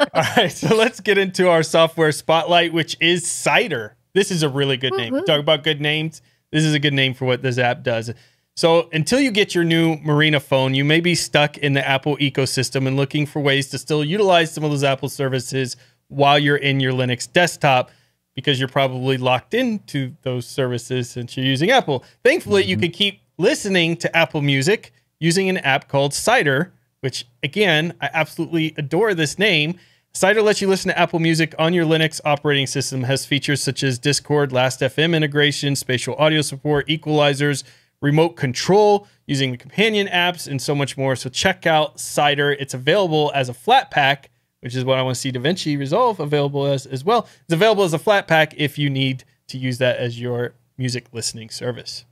All right, so let's get into our software spotlight, which is Cider. This is a really good name. Talk about good names. This is a good name for what this app does. So, until you get your new Murena phone, you may be stuck in the Apple ecosystem and looking for ways to still utilize some of those Apple services while you're in your Linux desktop because you're probably locked into those services since you're using Apple. Thankfully, you mm-hmm. can keep listening to Apple Music using an app called Cider, which again, I absolutely adore this name. Cider lets you listen to Apple Music on your Linux operating system, has features such as Discord, Last.fm integration, spatial audio support, equalizers, remote control using the companion apps, and so much more. So check out Cider. It's available as a Flatpak, which is what I want to see DaVinci Resolve available as as well. It's available as a Flatpak if you need to use that as your music listening service.